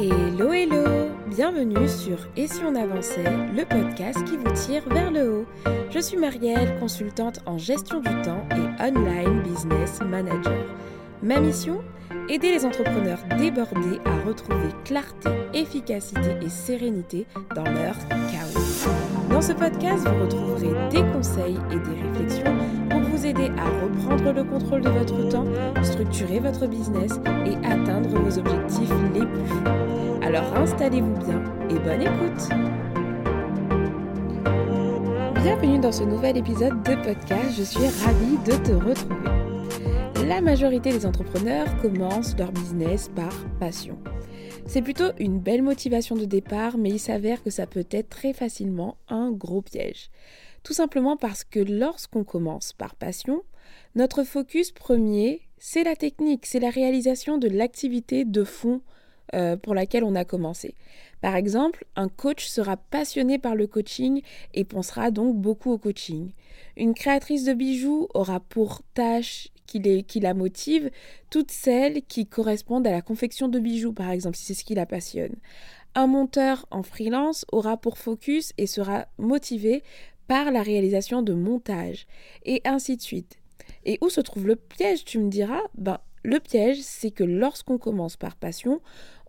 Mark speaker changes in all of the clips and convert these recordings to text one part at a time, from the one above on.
Speaker 1: Hello hello Bienvenue sur Et si on avançait, le podcast qui vous tire vers le haut. Je suis Marielle, consultante en gestion du temps et online business manager. Ma mission Aider les entrepreneurs débordés à retrouver clarté, efficacité et sérénité dans leur chaos. Dans ce podcast, vous retrouverez des conseils et des réflexions aider à reprendre le contrôle de votre temps, structurer votre business et atteindre vos objectifs les plus fous. Alors installez-vous bien et bonne écoute Bienvenue dans ce nouvel épisode de podcast, je suis ravie de te retrouver. La majorité des entrepreneurs commencent leur business par passion. C'est plutôt une belle motivation de départ, mais il s'avère que ça peut être très facilement un gros piège. Tout simplement parce que lorsqu'on commence par passion, notre focus premier, c'est la technique, c'est la réalisation de l'activité de fond euh, pour laquelle on a commencé. Par exemple, un coach sera passionné par le coaching et pensera donc beaucoup au coaching. Une créatrice de bijoux aura pour tâche qui, la motive, toutes celles qui correspondent à la confection de bijoux, par exemple, si c'est ce qui la passionne. Un monteur en freelance aura pour focus et sera motivé par la réalisation de montage, et ainsi de suite. Et où se trouve le piège, tu me diras? Ben, le piège, c'est que lorsqu'on commence par passion,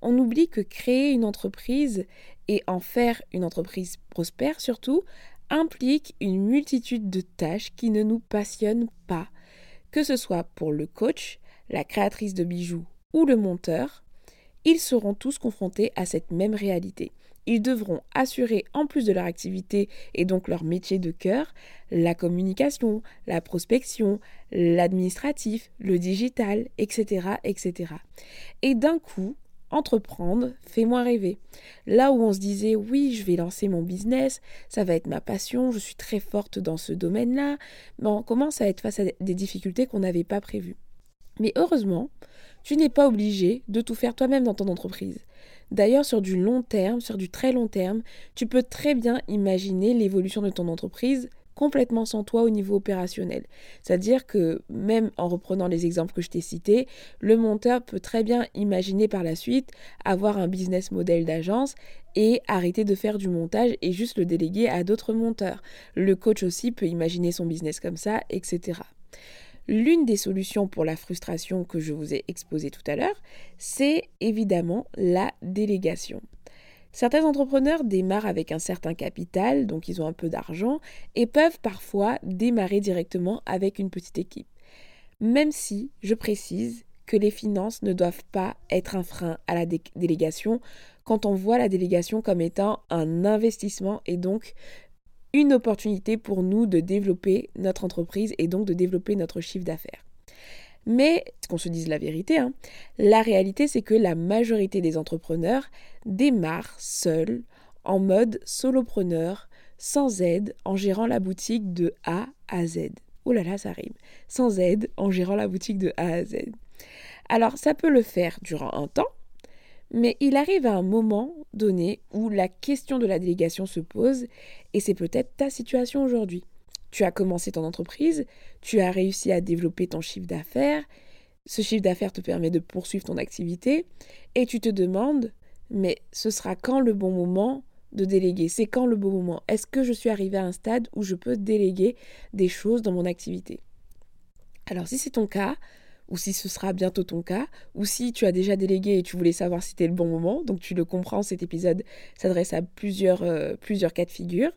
Speaker 1: on oublie que créer une entreprise et en faire une entreprise prospère surtout implique une multitude de tâches qui ne nous passionnent pas que ce soit pour le coach, la créatrice de bijoux ou le monteur, ils seront tous confrontés à cette même réalité. Ils devront assurer, en plus de leur activité et donc leur métier de cœur, la communication, la prospection, l'administratif, le digital, etc. etc. Et d'un coup, entreprendre fait moins rêver. Là où on se disait oui, je vais lancer mon business, ça va être ma passion, je suis très forte dans ce domaine-là, on commence à être face à des difficultés qu'on n'avait pas prévues. Mais heureusement, tu n'es pas obligé de tout faire toi-même dans ton entreprise. D'ailleurs, sur du long terme, sur du très long terme, tu peux très bien imaginer l'évolution de ton entreprise complètement sans toi au niveau opérationnel. C'est-à-dire que même en reprenant les exemples que je t'ai cités, le monteur peut très bien imaginer par la suite avoir un business model d'agence et arrêter de faire du montage et juste le déléguer à d'autres monteurs. Le coach aussi peut imaginer son business comme ça, etc. L'une des solutions pour la frustration que je vous ai exposée tout à l'heure, c'est évidemment la délégation. Certains entrepreneurs démarrent avec un certain capital, donc ils ont un peu d'argent, et peuvent parfois démarrer directement avec une petite équipe. Même si, je précise, que les finances ne doivent pas être un frein à la délégation quand on voit la délégation comme étant un investissement et donc une opportunité pour nous de développer notre entreprise et donc de développer notre chiffre d'affaires. Mais, qu'on se dise la vérité, hein, la réalité c'est que la majorité des entrepreneurs démarrent seuls, en mode solopreneur, sans aide, en gérant la boutique de A à Z. Oh là là, ça rime. Sans aide, en gérant la boutique de A à Z. Alors, ça peut le faire durant un temps, mais il arrive à un moment donné où la question de la délégation se pose, et c'est peut-être ta situation aujourd'hui. Tu as commencé ton entreprise, tu as réussi à développer ton chiffre d'affaires, ce chiffre d'affaires te permet de poursuivre ton activité, et tu te demandes, mais ce sera quand le bon moment de déléguer? C'est quand le bon moment? Est-ce que je suis arrivé à un stade où je peux déléguer des choses dans mon activité? Alors si c'est ton cas, ou si ce sera bientôt ton cas, ou si tu as déjà délégué et tu voulais savoir si c'était le bon moment, donc tu le comprends, cet épisode s'adresse à plusieurs, euh, plusieurs cas de figure,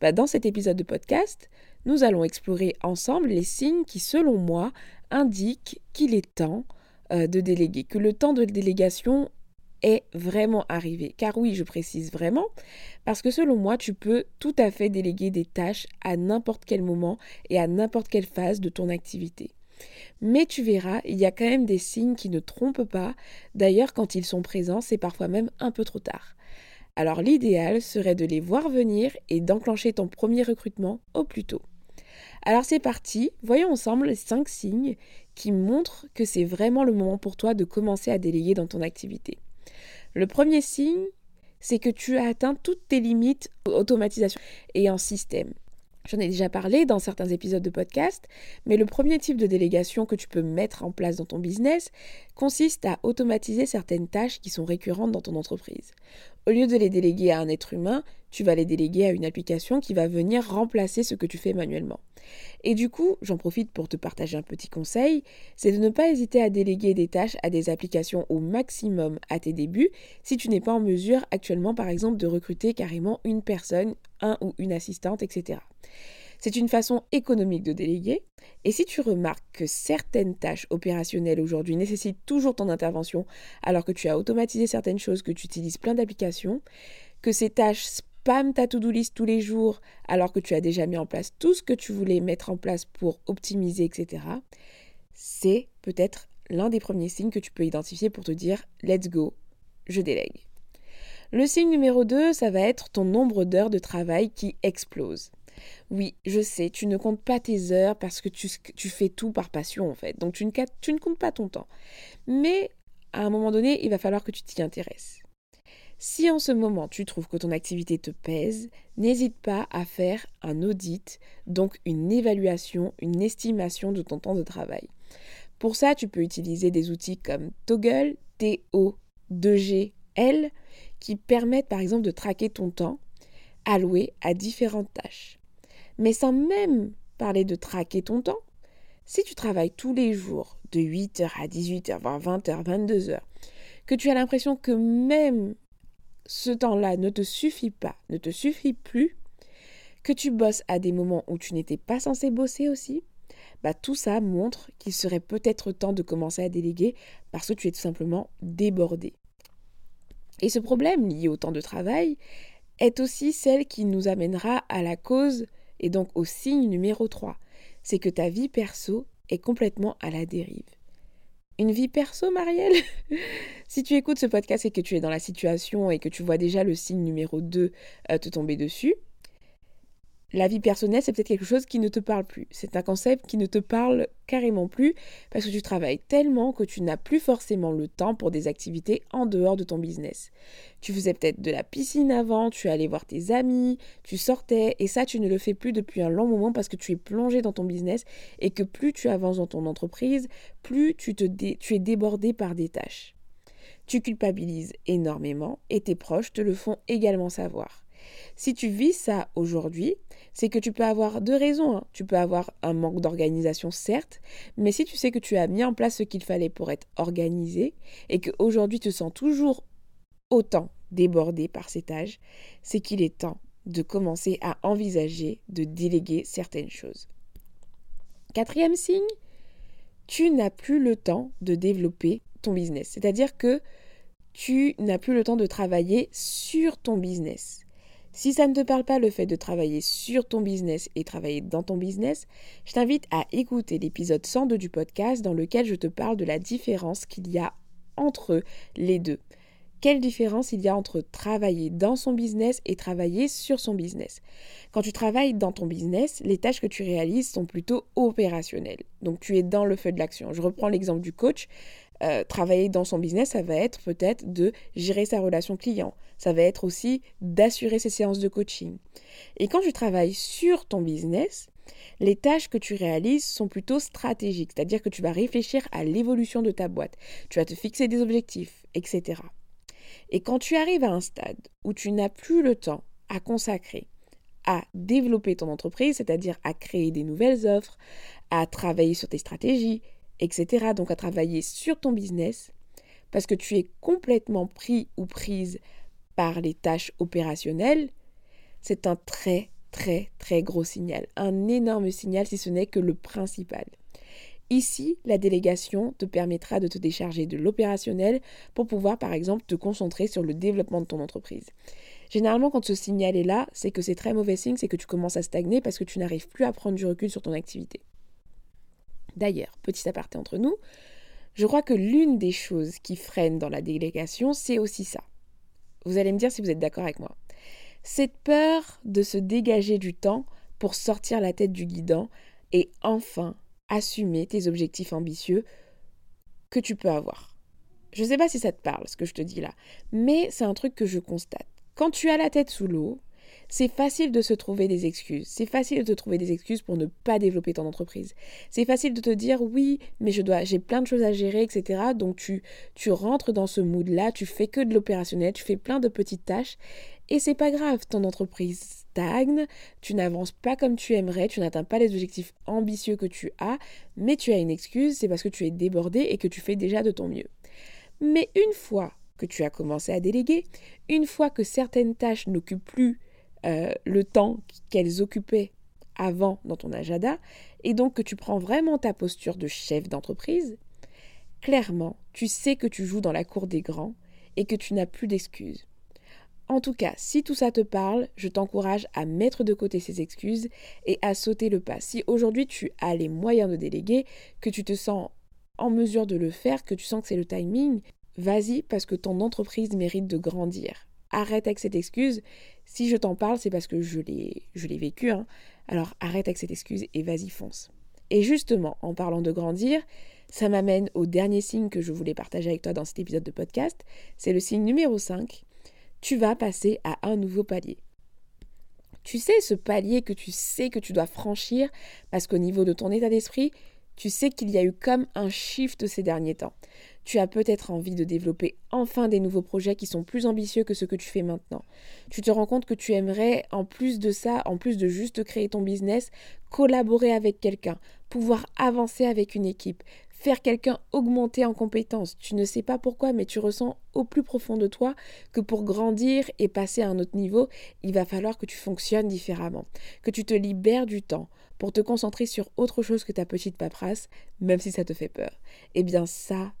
Speaker 1: bah, dans cet épisode de podcast, nous allons explorer ensemble les signes qui, selon moi, indiquent qu'il est temps euh, de déléguer, que le temps de délégation est vraiment arrivé. Car oui, je précise vraiment, parce que selon moi, tu peux tout à fait déléguer des tâches à n'importe quel moment et à n'importe quelle phase de ton activité. Mais tu verras, il y a quand même des signes qui ne trompent pas. D'ailleurs, quand ils sont présents, c'est parfois même un peu trop tard. Alors l'idéal serait de les voir venir et d'enclencher ton premier recrutement au plus tôt. Alors c'est parti, voyons ensemble les 5 signes qui montrent que c'est vraiment le moment pour toi de commencer à déléguer dans ton activité. Le premier signe, c'est que tu as atteint toutes tes limites automatisation et en système. J'en ai déjà parlé dans certains épisodes de podcast, mais le premier type de délégation que tu peux mettre en place dans ton business consiste à automatiser certaines tâches qui sont récurrentes dans ton entreprise. Au lieu de les déléguer à un être humain, tu vas les déléguer à une application qui va venir remplacer ce que tu fais manuellement. Et du coup, j'en profite pour te partager un petit conseil, c'est de ne pas hésiter à déléguer des tâches à des applications au maximum à tes débuts si tu n'es pas en mesure actuellement par exemple de recruter carrément une personne, un ou une assistante, etc. C'est une façon économique de déléguer. Et si tu remarques que certaines tâches opérationnelles aujourd'hui nécessitent toujours ton intervention alors que tu as automatisé certaines choses, que tu utilises plein d'applications, que ces tâches spam ta to-do list tous les jours alors que tu as déjà mis en place tout ce que tu voulais mettre en place pour optimiser, etc., c'est peut-être l'un des premiers signes que tu peux identifier pour te dire let's go, je délègue. Le signe numéro 2, ça va être ton nombre d'heures de travail qui explose. Oui, je sais, tu ne comptes pas tes heures parce que tu, fais tout par passion en fait. Donc tu ne, tu ne comptes pas ton temps. Mais à un moment donné, il va falloir que tu t'y intéresses. Si en ce moment tu trouves que ton activité te pèse, n'hésite pas à faire un audit, donc une évaluation, une estimation de ton temps de travail. Pour ça, tu peux utiliser des outils comme Toggle, T-O-2-G-L, qui permettent par exemple de traquer ton temps alloué à différentes tâches. Mais sans même parler de traquer ton temps, si tu travailles tous les jours de 8h à 18h, voire 20h, 22h, que tu as l'impression que même ce temps-là ne te suffit pas, ne te suffit plus, que tu bosses à des moments où tu n'étais pas censé bosser aussi, bah tout ça montre qu'il serait peut-être temps de commencer à déléguer parce que tu es tout simplement débordé. Et ce problème lié au temps de travail est aussi celle qui nous amènera à la cause et donc au signe numéro 3, c'est que ta vie perso est complètement à la dérive. Une vie perso, Marielle Si tu écoutes ce podcast et que tu es dans la situation et que tu vois déjà le signe numéro 2 euh, te tomber dessus, la vie personnelle, c'est peut-être quelque chose qui ne te parle plus. C'est un concept qui ne te parle carrément plus parce que tu travailles tellement que tu n'as plus forcément le temps pour des activités en dehors de ton business. Tu faisais peut-être de la piscine avant, tu allais voir tes amis, tu sortais et ça, tu ne le fais plus depuis un long moment parce que tu es plongé dans ton business et que plus tu avances dans ton entreprise, plus tu, tu es débordé par des tâches. Tu culpabilises énormément et tes proches te le font également savoir. Si tu vis ça aujourd'hui, c'est que tu peux avoir deux raisons. Hein. Tu peux avoir un manque d'organisation, certes, mais si tu sais que tu as mis en place ce qu'il fallait pour être organisé et qu'aujourd'hui tu te sens toujours autant débordé par ces tâches, c'est qu'il est temps de commencer à envisager de déléguer certaines choses. Quatrième signe, tu n'as plus le temps de développer ton business. C'est-à-dire que tu n'as plus le temps de travailler sur ton business. Si ça ne te parle pas le fait de travailler sur ton business et travailler dans ton business, je t'invite à écouter l'épisode 102 du podcast dans lequel je te parle de la différence qu'il y a entre les deux. Quelle différence il y a entre travailler dans son business et travailler sur son business? Quand tu travailles dans ton business, les tâches que tu réalises sont plutôt opérationnelles. Donc tu es dans le feu de l'action. Je reprends l'exemple du coach. Euh, travailler dans son business, ça va être peut-être de gérer sa relation client. Ça va être aussi d'assurer ses séances de coaching. Et quand tu travailles sur ton business, les tâches que tu réalises sont plutôt stratégiques, c'est-à-dire que tu vas réfléchir à l'évolution de ta boîte, tu vas te fixer des objectifs, etc. Et quand tu arrives à un stade où tu n'as plus le temps à consacrer à développer ton entreprise, c'est-à-dire à créer des nouvelles offres, à travailler sur tes stratégies, etc. Donc à travailler sur ton business parce que tu es complètement pris ou prise par les tâches opérationnelles, c'est un très très très gros signal, un énorme signal si ce n'est que le principal. Ici, la délégation te permettra de te décharger de l'opérationnel pour pouvoir par exemple te concentrer sur le développement de ton entreprise. Généralement, quand ce signal est là, c'est que c'est très mauvais signe, c'est que tu commences à stagner parce que tu n'arrives plus à prendre du recul sur ton activité. D'ailleurs, petit aparté entre nous, je crois que l'une des choses qui freine dans la délégation, c'est aussi ça. Vous allez me dire si vous êtes d'accord avec moi. Cette peur de se dégager du temps pour sortir la tête du guidon et enfin assumer tes objectifs ambitieux que tu peux avoir. Je ne sais pas si ça te parle, ce que je te dis là, mais c'est un truc que je constate. Quand tu as la tête sous l'eau, c'est facile de se trouver des excuses. C'est facile de te trouver des excuses pour ne pas développer ton entreprise. C'est facile de te dire oui, mais je dois, j'ai plein de choses à gérer, etc. Donc tu, tu rentres dans ce mood-là, tu fais que de l'opérationnel, tu fais plein de petites tâches et c'est pas grave, ton entreprise stagne, tu n'avances pas comme tu aimerais, tu n'atteins pas les objectifs ambitieux que tu as, mais tu as une excuse, c'est parce que tu es débordé et que tu fais déjà de ton mieux. Mais une fois que tu as commencé à déléguer, une fois que certaines tâches n'occupent plus euh, le temps qu'elles occupaient avant dans ton agenda, et donc que tu prends vraiment ta posture de chef d'entreprise, clairement, tu sais que tu joues dans la cour des grands et que tu n'as plus d'excuses. En tout cas, si tout ça te parle, je t'encourage à mettre de côté ces excuses et à sauter le pas. Si aujourd'hui tu as les moyens de déléguer, que tu te sens en mesure de le faire, que tu sens que c'est le timing, vas-y parce que ton entreprise mérite de grandir. Arrête avec cette excuse. Si je t'en parle, c'est parce que je l'ai, vécu. Hein. Alors arrête avec cette excuse et vas-y fonce. Et justement, en parlant de grandir, ça m'amène au dernier signe que je voulais partager avec toi dans cet épisode de podcast. C'est le signe numéro 5 tu vas passer à un nouveau palier. Tu sais ce palier que tu sais que tu dois franchir parce qu'au niveau de ton état d'esprit, tu sais qu'il y a eu comme un shift ces derniers temps. Tu as peut-être envie de développer enfin des nouveaux projets qui sont plus ambitieux que ce que tu fais maintenant. Tu te rends compte que tu aimerais, en plus de ça, en plus de juste créer ton business, collaborer avec quelqu'un, pouvoir avancer avec une équipe, faire quelqu'un augmenter en compétences. Tu ne sais pas pourquoi, mais tu ressens au plus profond de toi que pour grandir et passer à un autre niveau, il va falloir que tu fonctionnes différemment, que tu te libères du temps pour te concentrer sur autre chose que ta petite paperasse, même si ça te fait peur. Eh bien ça,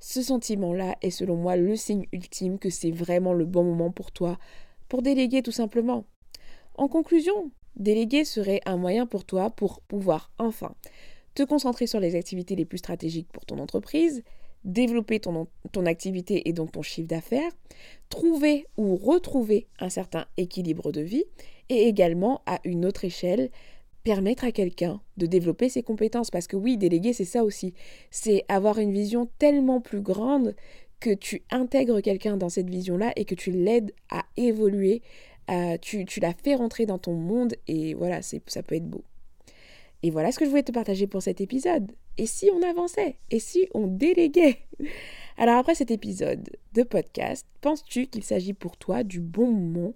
Speaker 1: ce sentiment-là est selon moi le signe ultime que c'est vraiment le bon moment pour toi, pour déléguer tout simplement. En conclusion, déléguer serait un moyen pour toi pour pouvoir enfin te concentrer sur les activités les plus stratégiques pour ton entreprise, développer ton, ton activité et donc ton chiffre d'affaires, trouver ou retrouver un certain équilibre de vie et également à une autre échelle permettre à quelqu'un de développer ses compétences parce que oui, déléguer c'est ça aussi, c'est avoir une vision tellement plus grande que tu intègres quelqu'un dans cette vision-là et que tu l'aides à évoluer, tu, tu la fais rentrer dans ton monde et voilà, ça peut être beau. Et voilà ce que je voulais te partager pour cet épisode. Et si on avançait? Et si on déléguait? Alors après cet épisode de podcast, penses-tu qu'il s'agit pour toi du bon moment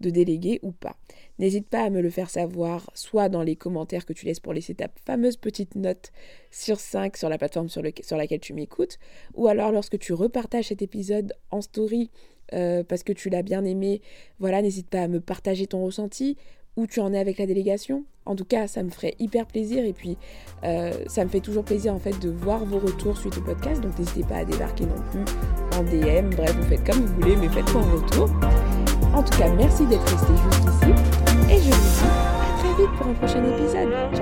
Speaker 1: de déléguer ou pas N'hésite pas à me le faire savoir, soit dans les commentaires que tu laisses pour laisser ta fameuse petite note sur 5 sur la plateforme sur, laquelle tu m'écoutes, ou alors lorsque tu repartages cet épisode en story euh, parce que tu l'as bien aimé, voilà, n'hésite pas à me partager ton ressenti, où tu en es avec la délégation. En tout cas, ça me ferait hyper plaisir et puis euh, ça me fait toujours plaisir en fait de voir vos retours suite au podcast. Donc n'hésitez pas à débarquer non plus en DM. Bref, vous faites comme vous voulez, mais faites-moi un retour. En tout cas, merci d'être resté jusqu'ici et je vous dis à très vite pour un prochain épisode.